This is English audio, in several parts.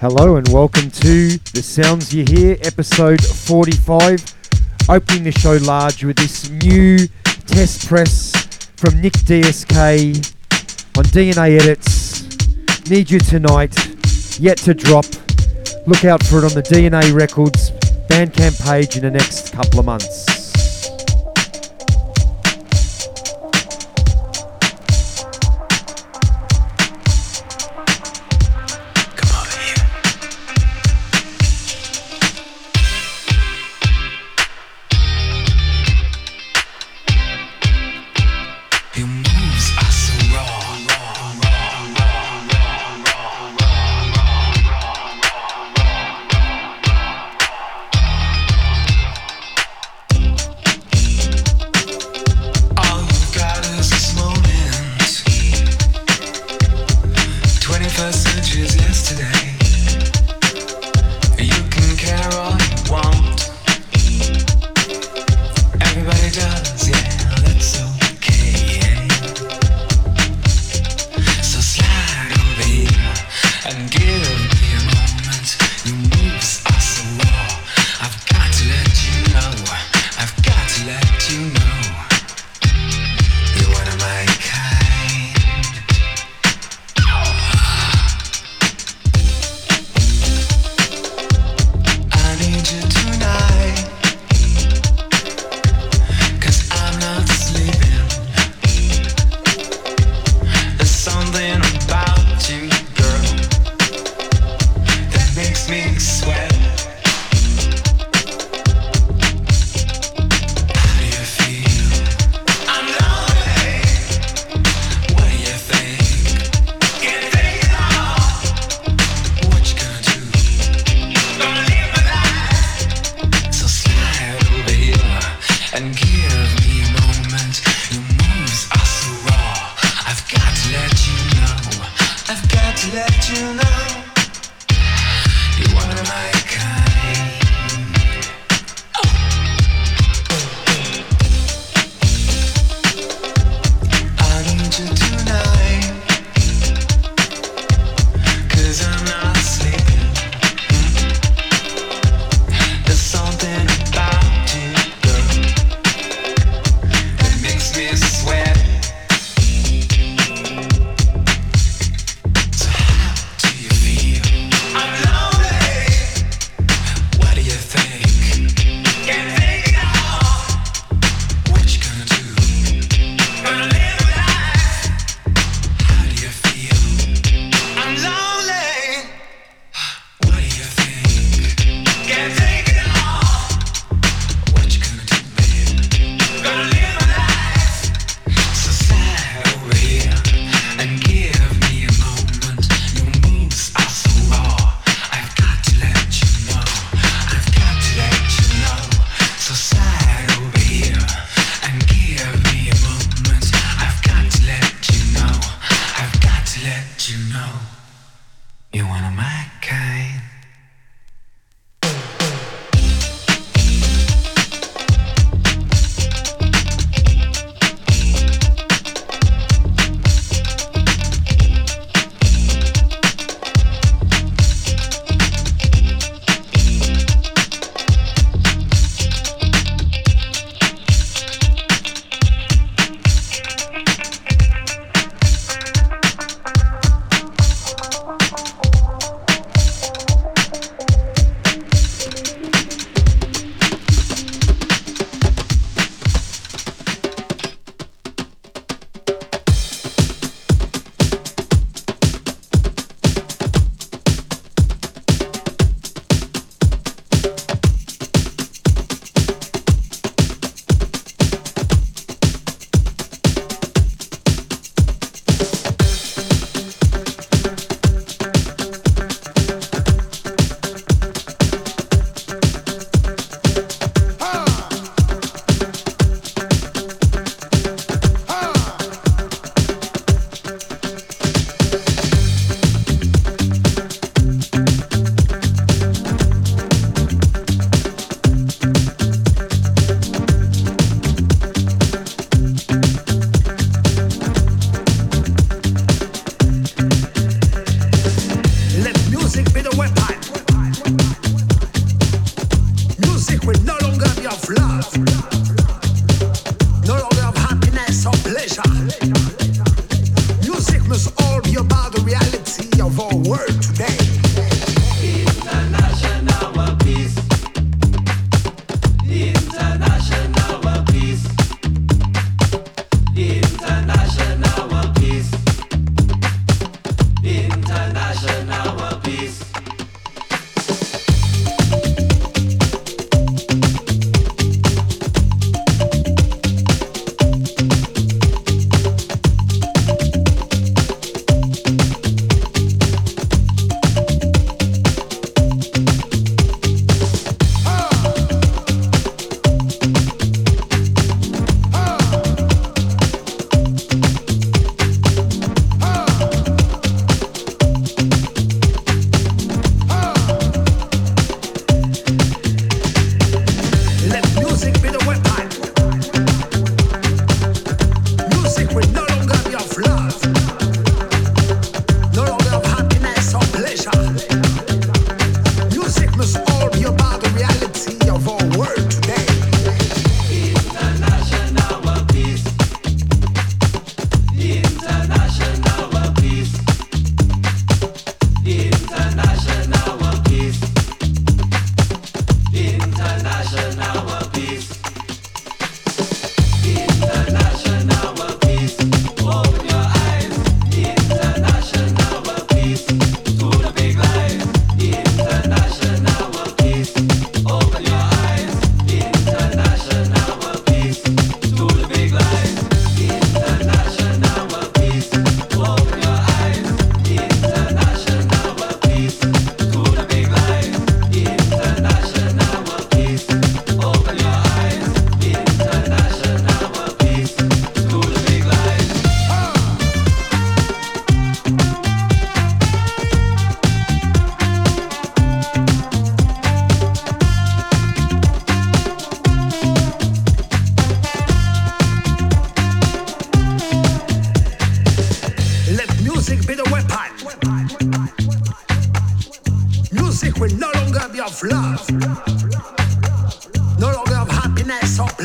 Hello and welcome to The Sounds You Hear, episode 45. Opening the show large with this new test press from Nick DSK on DNA Edits. Need You Tonight, yet to drop. Look out for it on the DNA Records Bandcamp page in the next couple of months.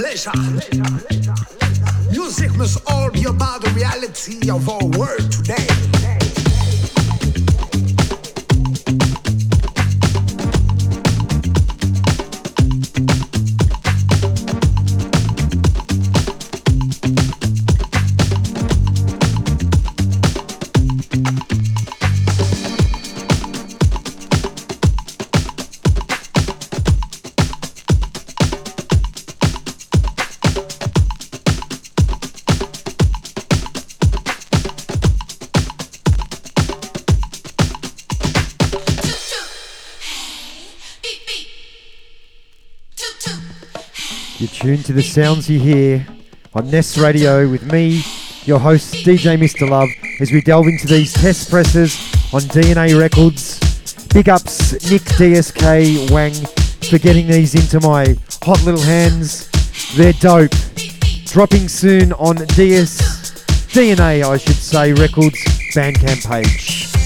Pleasure. Music must all be about the reality of our world today. To the sounds you hear on Ness Radio with me, your host, DJ Mr. Lob, as we delve into these test presses on DNA Records. Big ups, Nick DSK Wang, for getting these into my hot little hands. They're dope. Dropping soon on DS, DNA, I should say, Records Bandcamp page.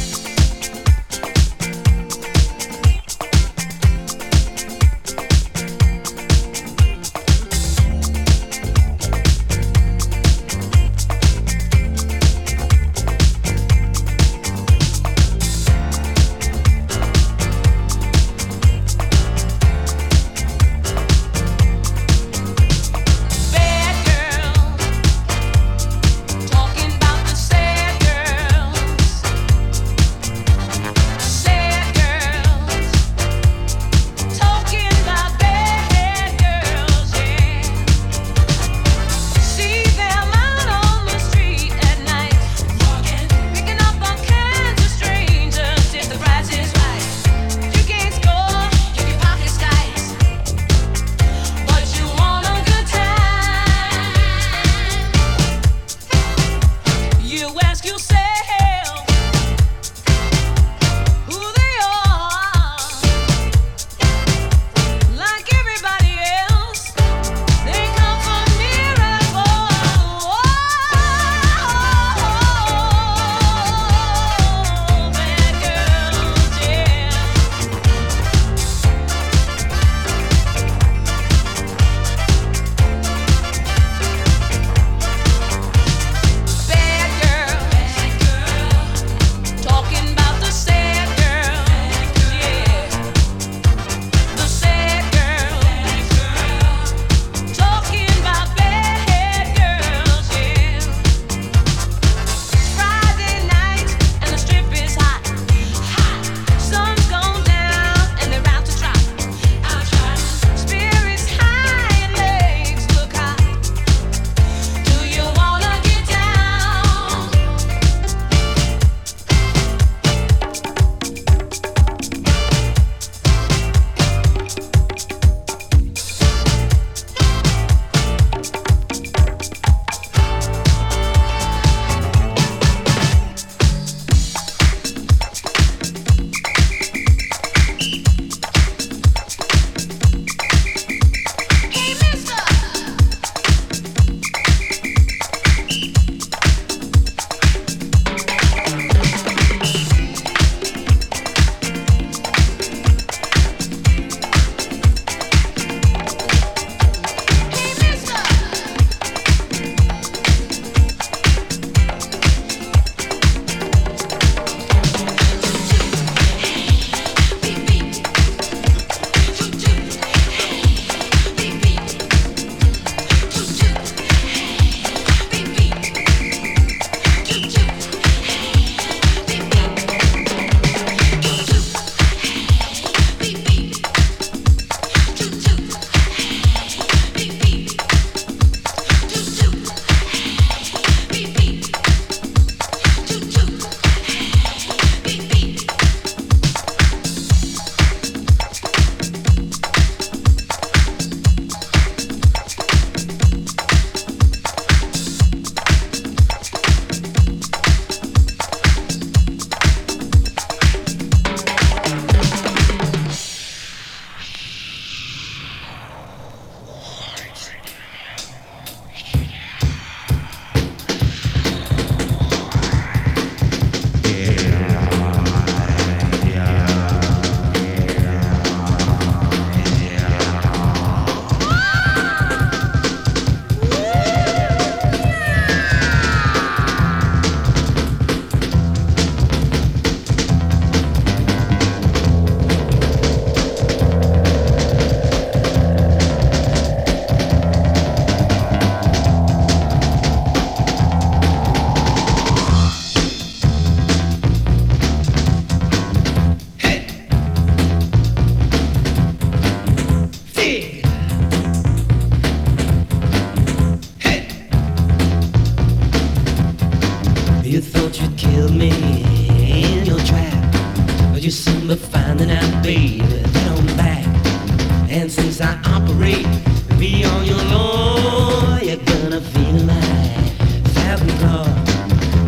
Beyond your law, you're gonna feel my.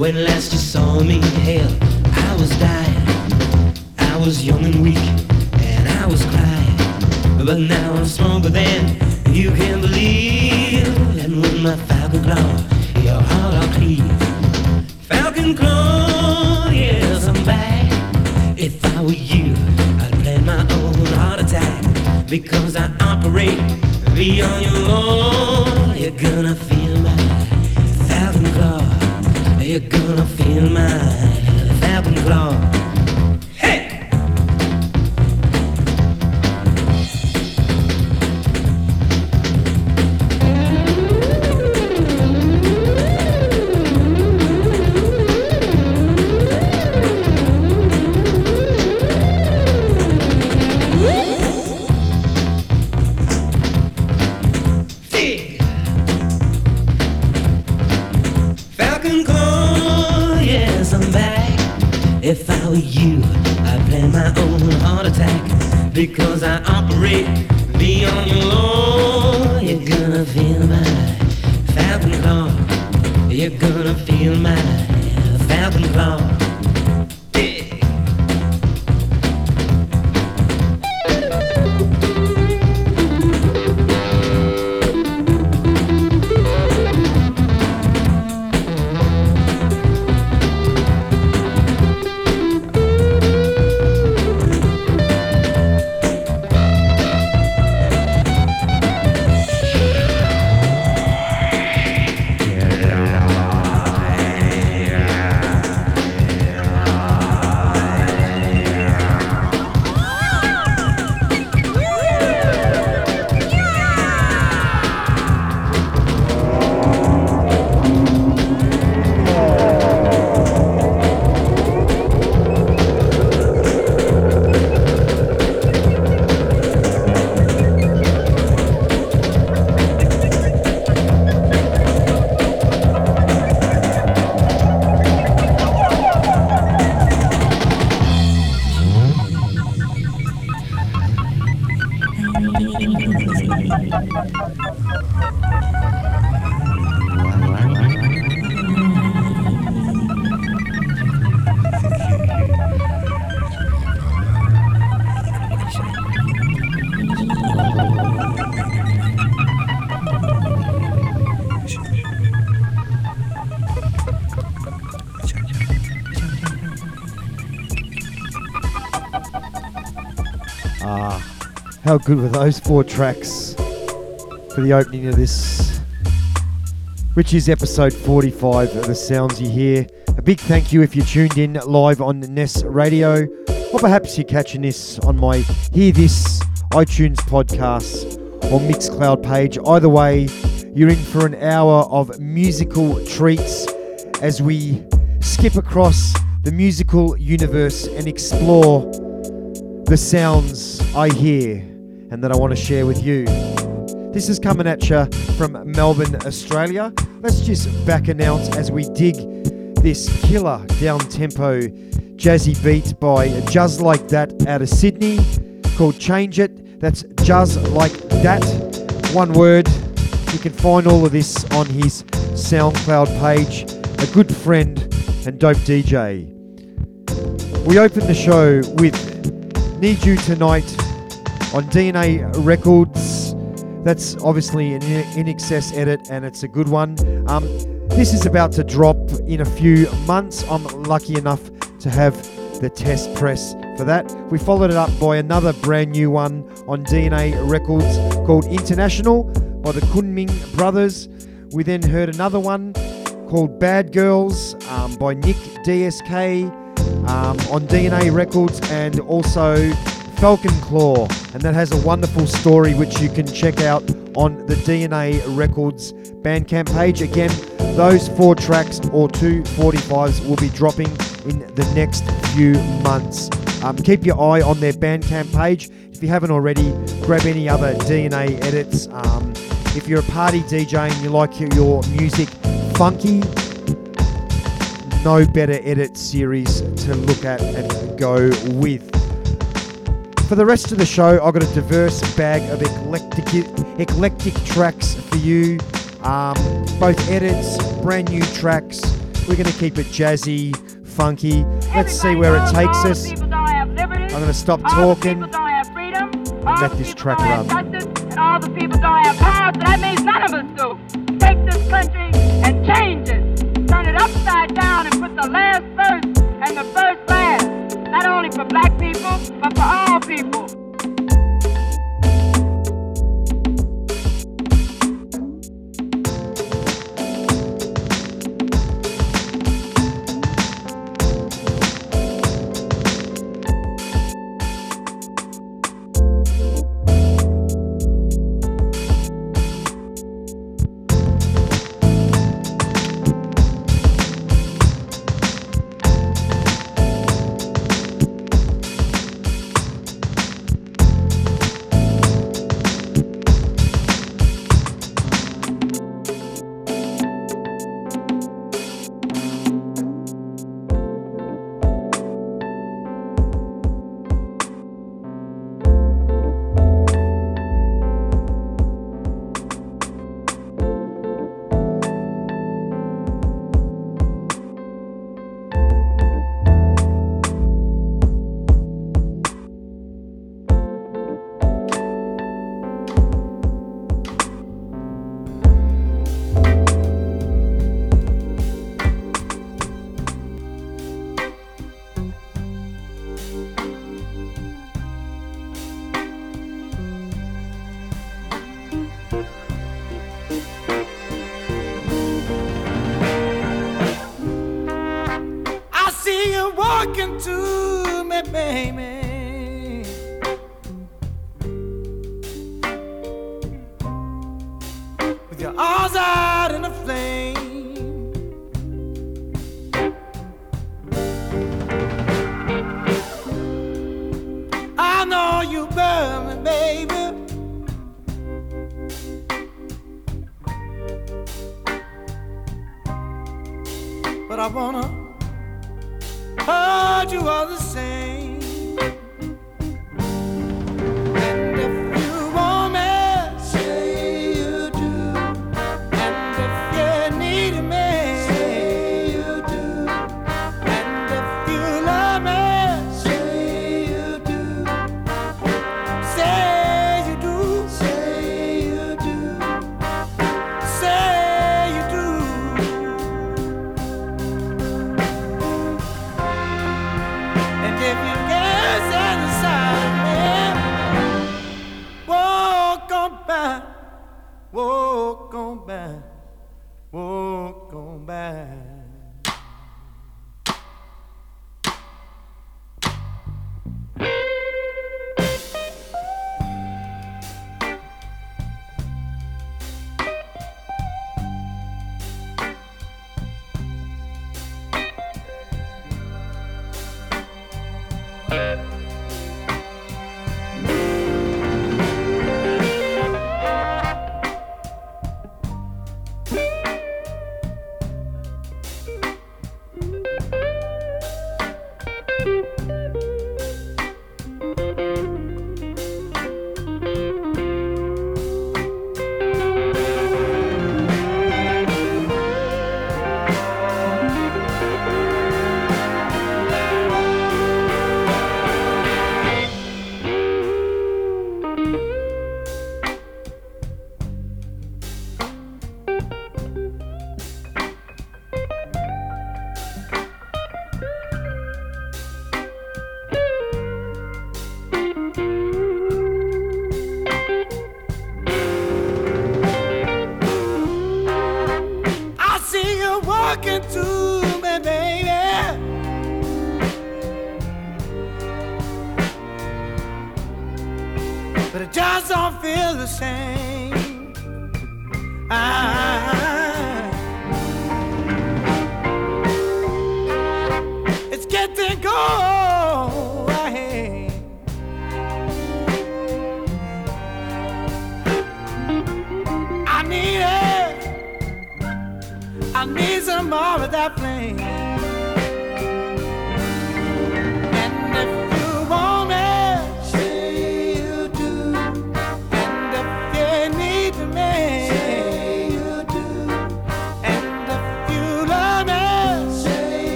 When last you saw me, hell, I was dying. I was young and weak, and I was crying. But now I'm stronger than you can believe. And with my falcon your heart I'll cleave. Falcon claw, yes, I'm back. If I were you, I'd plan my own heart attack. Because I operate beyond your law. You're gonna feel my falcon claw. You're gonna feel my falcon claw. How good were those four tracks for the opening of this, which is episode 45 of the sounds you hear. A big thank you if you tuned in live on Ness Radio, or perhaps you're catching this on my Hearthis iTunes podcast or Mixcloud page. Either way, you're in for an hour of musical treats as we skip across the musical universe and explore the sounds I hear and that I want to share with you. This is coming at you from Melbourne, Australia. Let's just back announce as we dig this killer down tempo jazzy beat by Juzz Like That out of Sydney called Change It. That's Juzz Like That. One word. You can find all of this on his SoundCloud page. A good friend and dope DJ. We open the show with Need You Tonight on DNA Records. That's obviously an INXS edit and it's a good one. Um, this is about to drop in a few months. I'm lucky enough to have the test press for that. We followed it up by another brand new one on DNA Records called International by the Kunming Brothers. We then heard another one called Bad Girls um, by Nick DSK um, on DNA Records and also Falcon Claw. And that has a wonderful story which you can check out on the DNA Records Bandcamp page. Again, those four tracks or two 45s will be dropping in the next few months. Um, keep your eye on their Bandcamp page. If you haven't already, grab any other DNA edits. Um, if you're a party DJ and you like your, your music funky, no better edit series to look at and go with. For the rest of the show, I've got a diverse bag of eclectic, eclectic tracks for you. Um, both edits, brand new tracks. We're going to keep it jazzy, funky. Let's see where it takes us. I'm going to stop talking let this track run. All the people don't have power, so that means none of us do. Take this country and change it. Turn it upside down and put the last first and the first last. Not only for black people, but for all people.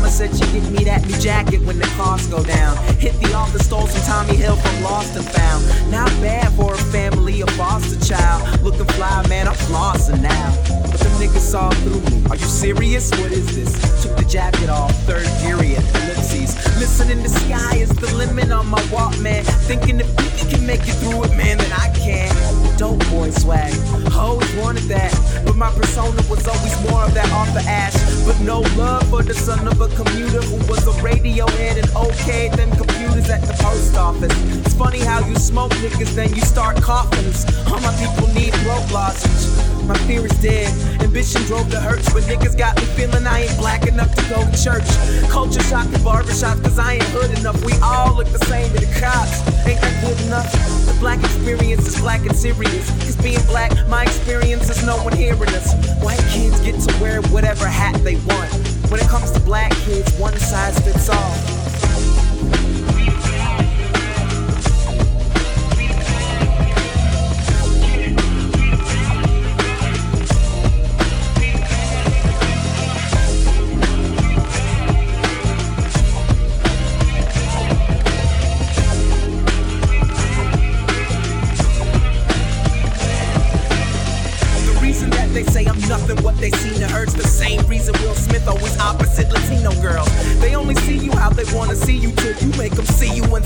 Mama said she'd get me that new jacket when the costs go down. Hit the office, stole some Tommy Hill from Lost and Found. Not bad for a family, a foster child. Looking fly, man, I'm flossing now. But them niggas saw through me. Are you serious? What is this? Took the jacket off, third period, ellipses. Listening the sky is the limit on my Walkman. Thinking if we can make it through it, man, then I can. Dope boy swag, always wanted that. But my persona was always more of that off the ash. But no love for the son of a commuter who was a radio head and okay them computers at the post office. It's funny how you smoke niggas, then you start coughing. All my people need throat lozenge. My fear is dead. Ambition drove the hurts, but niggas got me feeling I ain't black enough to go to church. Culture shock in barbershops, cause I ain't hood enough. We all look the same to the cops. Ain't that good enough? The black experience is black and serious. Cause being black, my experience is no one hearing us. White kids get to wear whatever hat they want. When it comes to black kids, one size fits all.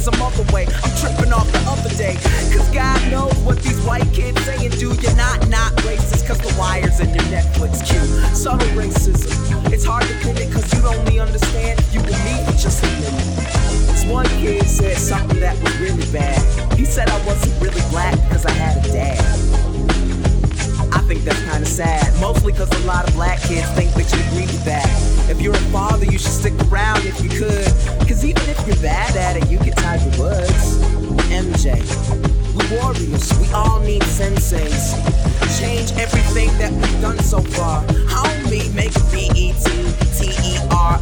Some other way. I'm tripping off the other day. Cause God knows what these white kids say and do. You're not not racist cause the wires in your Netflix queue. Subtle racism. It's hard to pin it cause you only understand you can meet for just a minute. This one kid said something that was really bad. He said I wasn't really black because I had a dad. Think that's kinda sad. Mostly cause a lot of black kids think that you agree with that. If you're a father, you should stick around if you could. Cause even if you're bad at it, you can tie your words. MJ, we warriors, we all need senseis. Change everything that we've done so far. Homie, make B-E-T-T-E-R.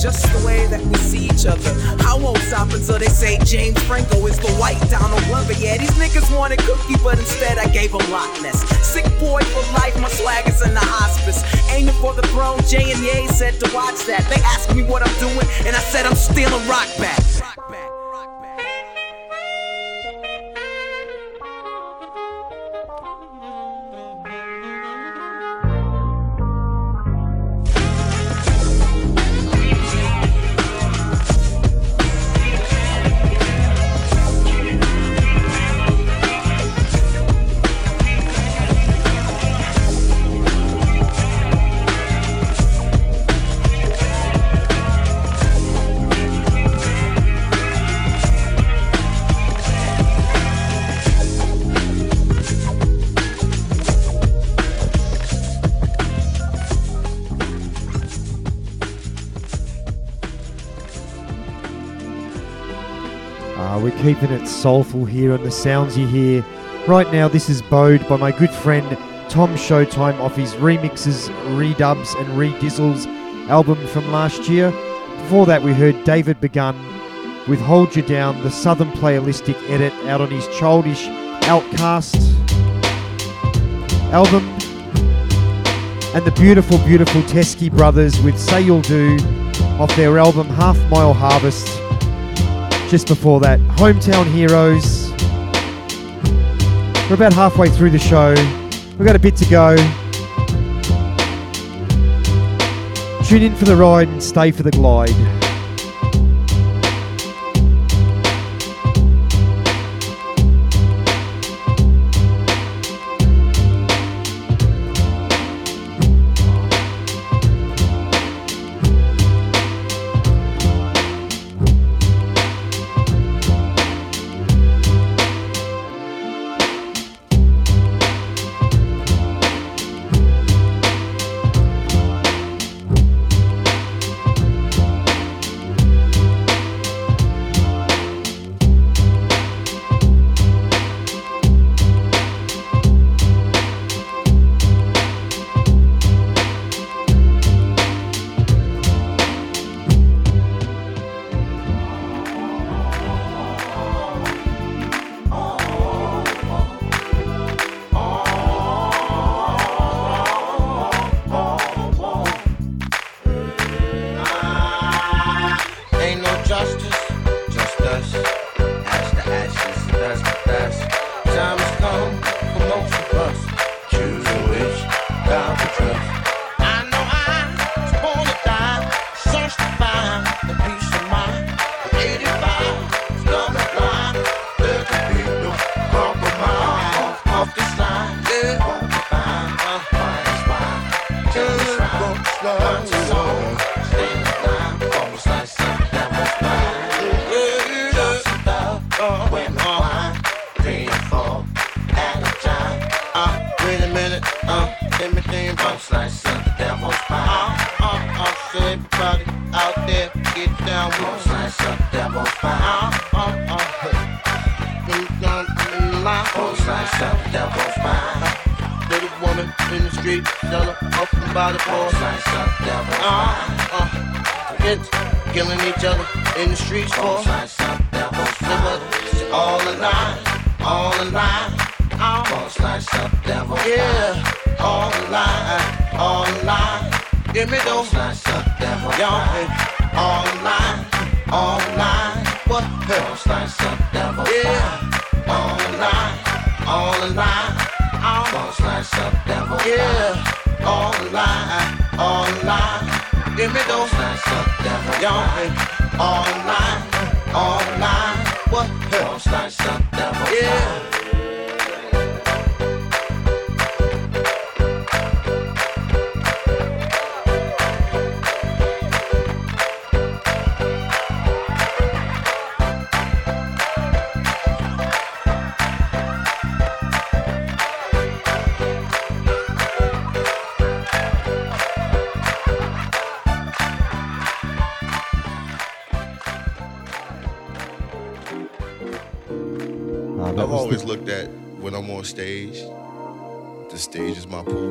Just the way that we see each other. I won't stop until they say James Franco is the white Donald Glover. Yeah, these niggas wanted cookie, but instead I gave them Loch Ness. Sick boy for life, my swag is in the hospice. Aiming for the throne, J and Ye said to watch that. They asked me what I'm doing, and I said I'm stealing rock back. Keeping it soulful here on the sounds you hear. Right now, this is Bowed by my good friend Tom Showtime off his remixes, redubs, and redizzles album from last year. Before that, we heard David Begun with Hold You Down, the Southern Playalistic edit out on his Childish Outcast album. And the beautiful, beautiful Teskey Brothers with Say You'll Do off their album Half Mile Harvest. Just before that, Hometown Heroes. We're about halfway through the show. We've got a bit to go. Tune in for the ride and stay for the glide. So everybody out there get down with us like something that was mine. Uh, uh, uh, in the line, bumps like something that was mine. Little woman in the street, sell her up and by the pole. Like something that was uh, uh, kids killing each other in the streets for. That was mine. All alive, all alive. Boss like something that was Yeah, all alive, all alive. Give me those like something that was Y'all, all alive, all alive. What? Boss like something that was Yeah, all alive, all. Boss like something that was Yeah, all alive, all alive. Give me those something that was Y'all, all alive, all alive. What? Boss like something that was Yeah. My pulpit.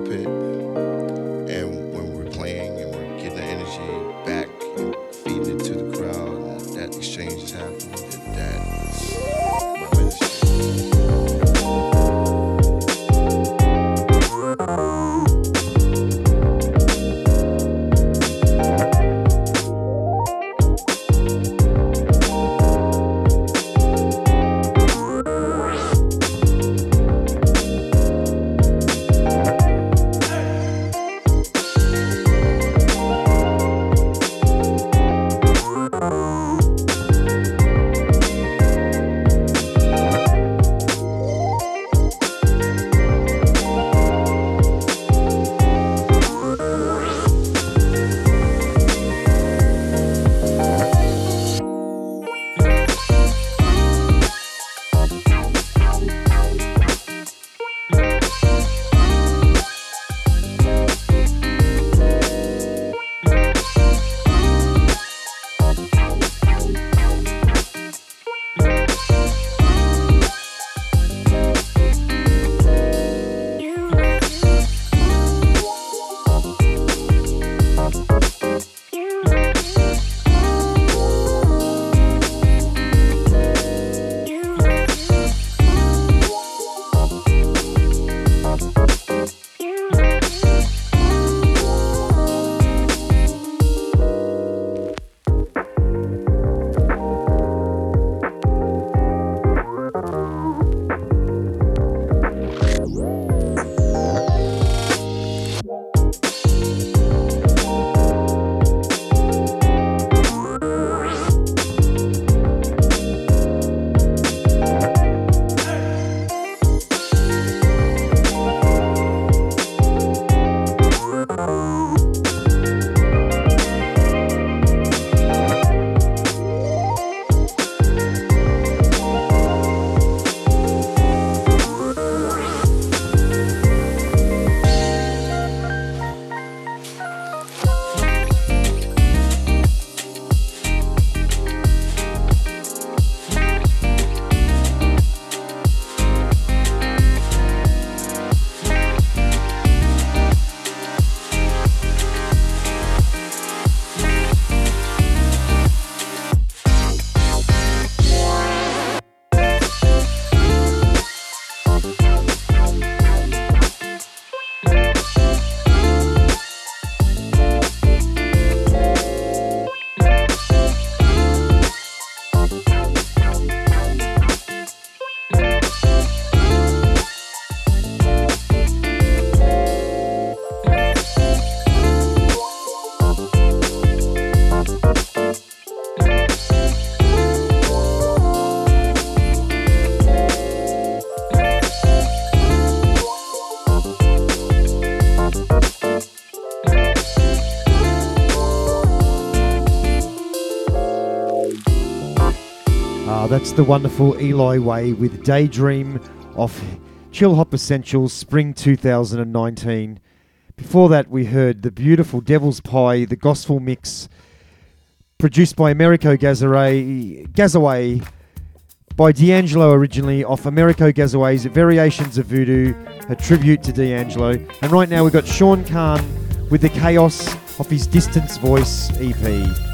the wonderful Eli Way with Daydream off Chillhop Essentials Spring 2019. Before that, we heard the beautiful Devil's Pie, the gospel mix produced by Amerigo Gazaway by D'Angelo originally off Amerigo Gazaway's Variations of Voodoo, a tribute to D'Angelo. And right now we've got Sean Khan with The Chaos off his Distance Voice EP.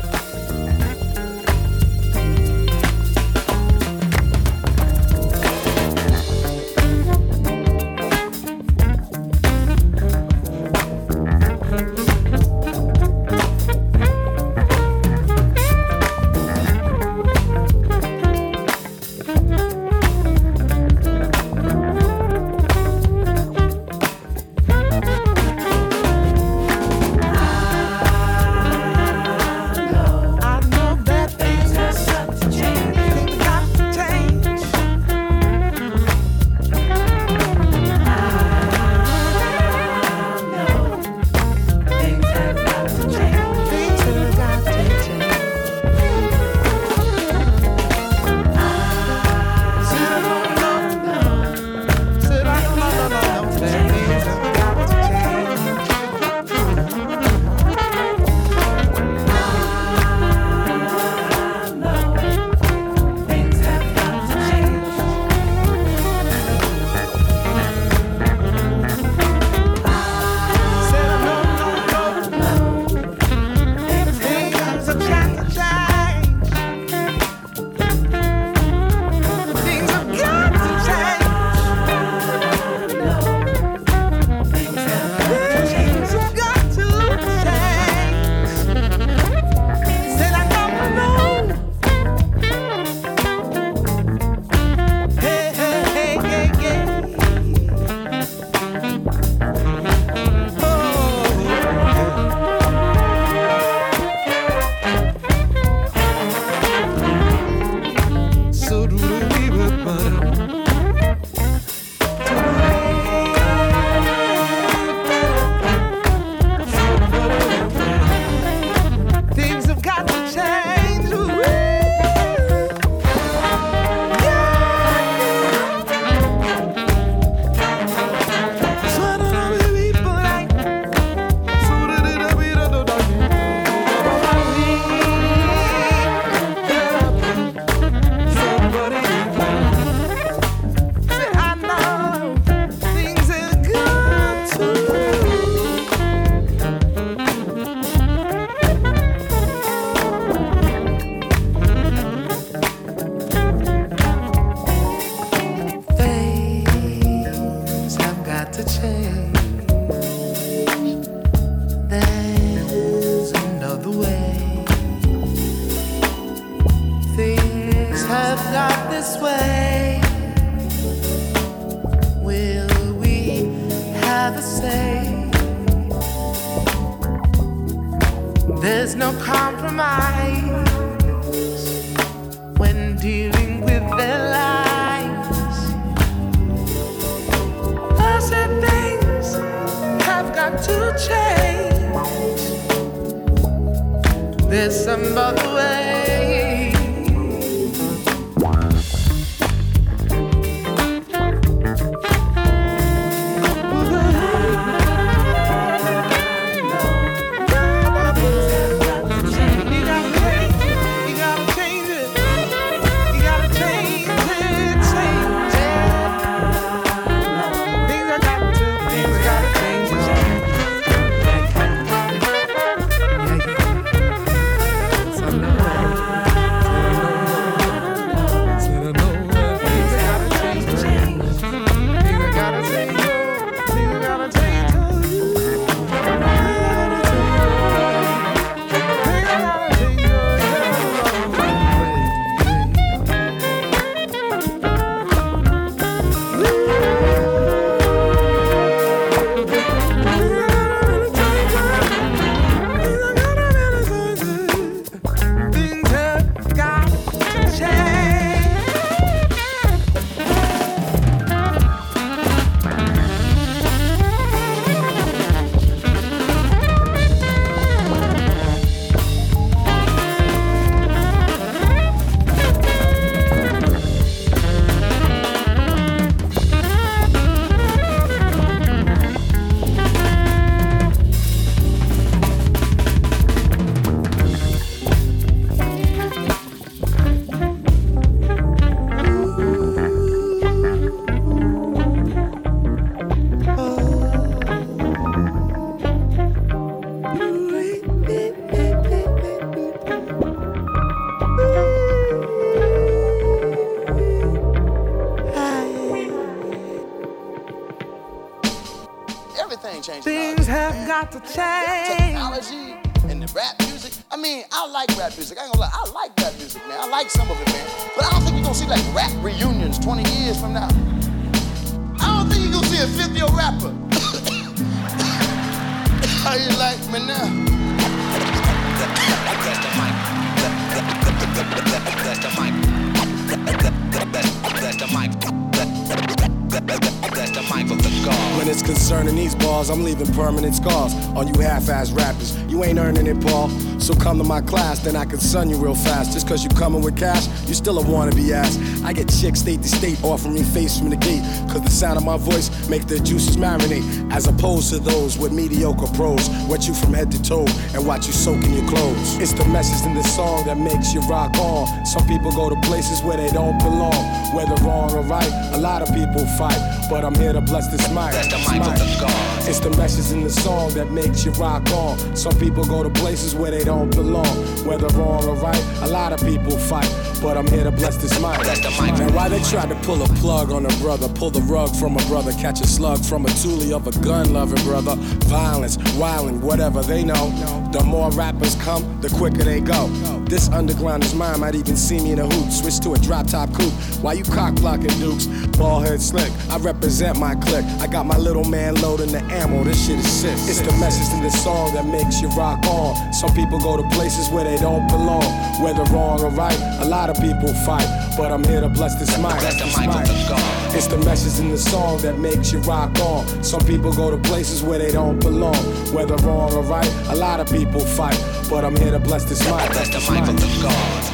Then I can sun you real fast. Just cause you coming with cash, you still a wannabe ass. I get chicks state to state offering me face from the gate. Cause the sound of my voice make their juices marinate. As opposed to those with mediocre prose. Wet you from head to toe and watch you soak in your clothes. It's the message in the song that makes you rock on. Some people go to places where they don't belong. Whether wrong or right, a lot of people fight. But I'm here to bless this mic. That's the mic for the God. It's the message in the song that makes you rock on. Some people go to places where they don't belong. Whether wrong or right, a lot of people fight. But I'm here to bless this mic. That's the mic. And why they tried to pull a plug on a brother, pull the rug from a brother, catch a slug from a toolie of a gun loving brother. Violence, wilding, whatever they know. The more rappers come, the quicker they go. This underground is mine, might even see me in a hoop. Switch to a drop top coupe. Why you cock blocking dukes? Ball head slick, I represent my clique. I got my little man loading the ammo, this shit is sick. It's the message in the song that makes you rock on. Some people go to places where they don't belong. Whether wrong or right, a lot of people fight. But I'm here to bless this mic. That's the this oh mic the God. It's the message in the song that makes you rock on. Some people go to places where they don't belong. Whether wrong or right, a lot of people fight. But I'm here to bless this mic. That's the mic for the God.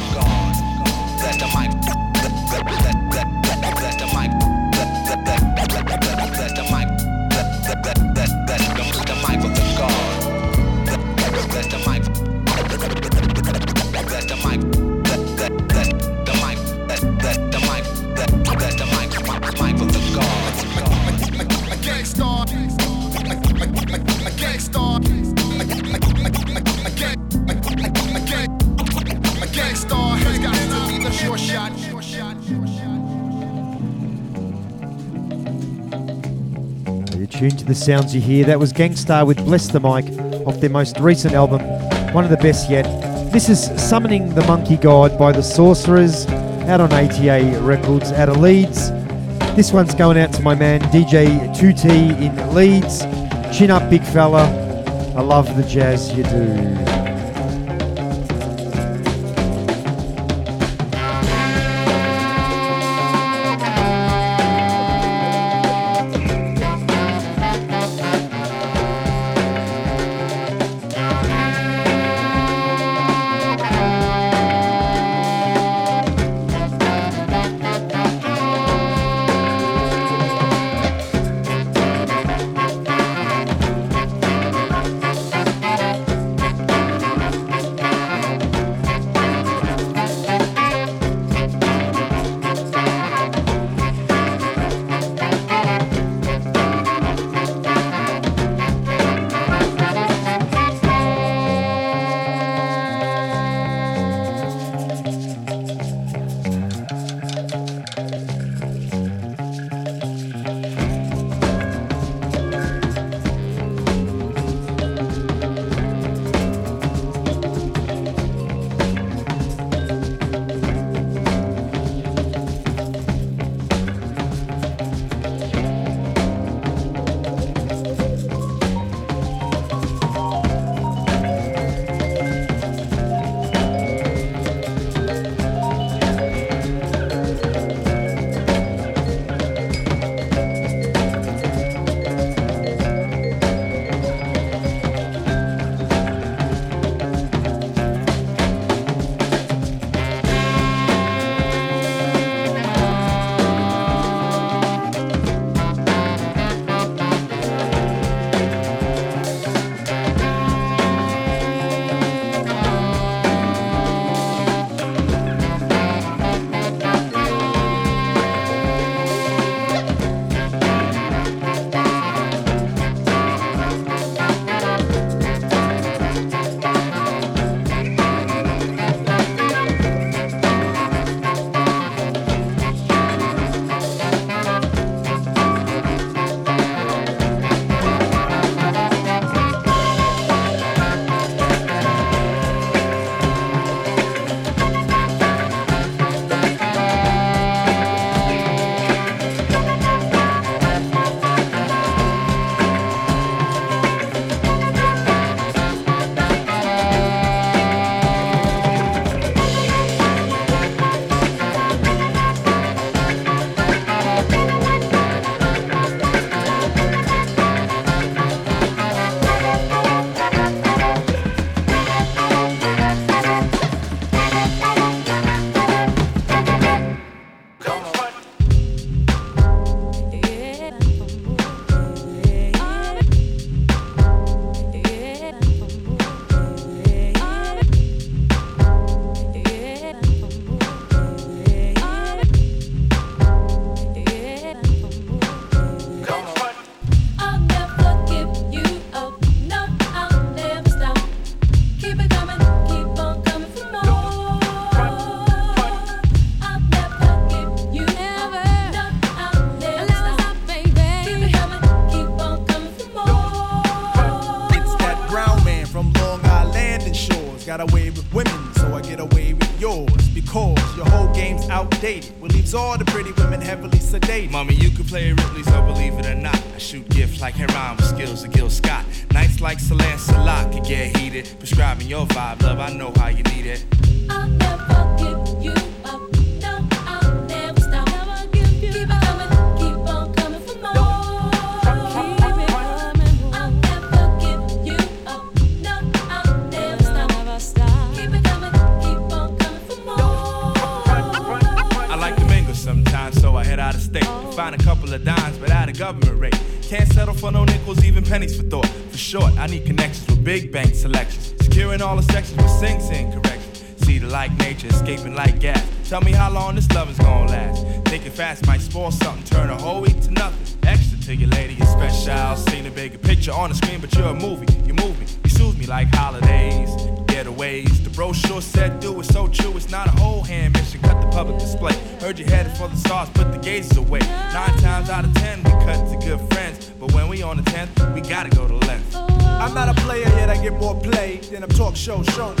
Tuned to the sounds you hear. That was Gang Starr with Bless the Mic off their most recent album, one of the best yet. This is Summoning the Monkey God by the Sorcerers, out on ATA Records out of Leeds. This one's going out to my man DJ 2T in Leeds. Chin up, big fella. I love the jazz you do. Long this love is gonna last. Thinking fast might spoil something, turn a whole week to nothing. Extra to your lady, you're special. Seen a bigger picture on the screen, but you're a movie. You move me, you soothe me like holidays. Getaways, the brochure said do it so true. It's not a whole hand mission, cut the public display. Heard you headed for the stars, put the gazes away. Nine times out of ten, we cut to good friends. But when we on the tenth, we gotta go to length. I'm not a player yet, I get more play than a talk show shown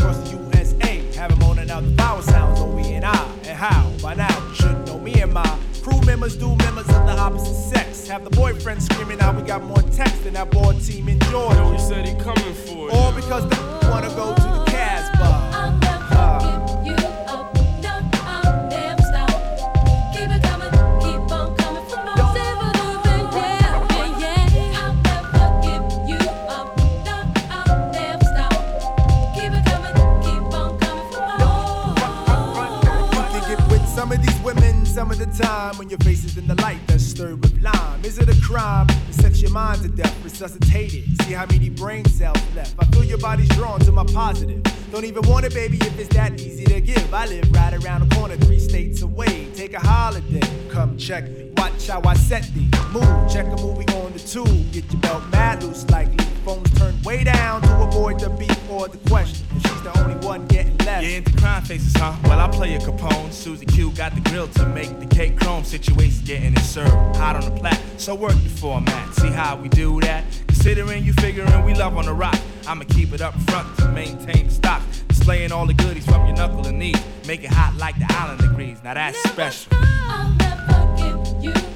avoid the beat or the question. If she's the only one getting left. You into crime faces, huh? Well, I play a Capone. Susie Q got the grill to make the cake chrome. Situation getting it served hot on the plat. So work the format. See how we do that? Considering you figuring we love on the rock. I'ma keep it up front to maintain the stock. Displaying all the goodies from your knuckle and knee. Make it hot like the island degrees. Now that's special. I'll never give you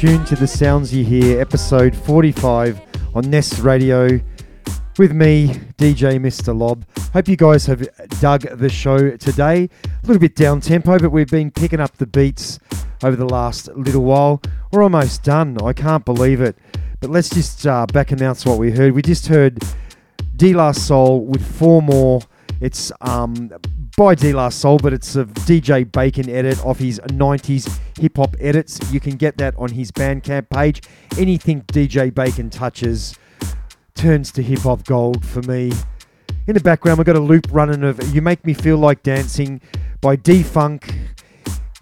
tuned to the sounds you hear, episode 45 on Ness Radio with me, DJ Mr. Lob. Hope you guys have dug the show today. A little bit down tempo, but we've been picking up the beats over the last little while. We're almost done. I can't believe it. But let's just uh, back announce what we heard. We just heard De La Soul with four more. It's um, by De La Soul, but it's a DJ Bacon edit of his 90s hip hop edits. You can get that on his Bandcamp page. Anything DJ Bacon touches turns to hip hop gold for me. In the background, we've got a loop running of You Make Me Feel Like Dancing by D Funk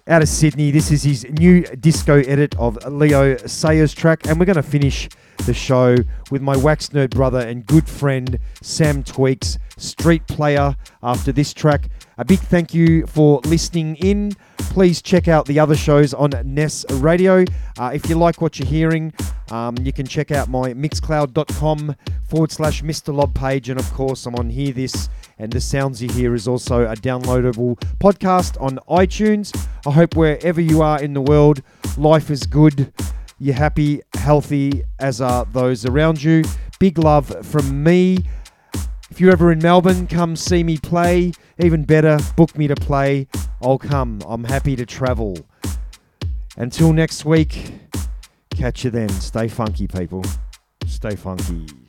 out of Sydney. This is his new disco edit of Leo Sayer's track, and we're going to finish the show with my wax nerd brother and good friend Sam Tweaks, Street Player, after this track. A big thank you for listening in. Please check out the other shows on Ness Radio. Uh, if you like what you're hearing, um, you can check out my mixcloud.com forward slash Mr. Lob page. And of course, I'm on Hearthis, and the sounds you hear is also a downloadable podcast on iTunes. I hope wherever you are in the world, life is good. you're happy, healthy, as are those around you. Big love from me. If you're ever in Melbourne, come see me play. Even better, book me to play. I'll come. I'm happy to travel. Until next week, catch you then. Stay funky, people. Stay funky.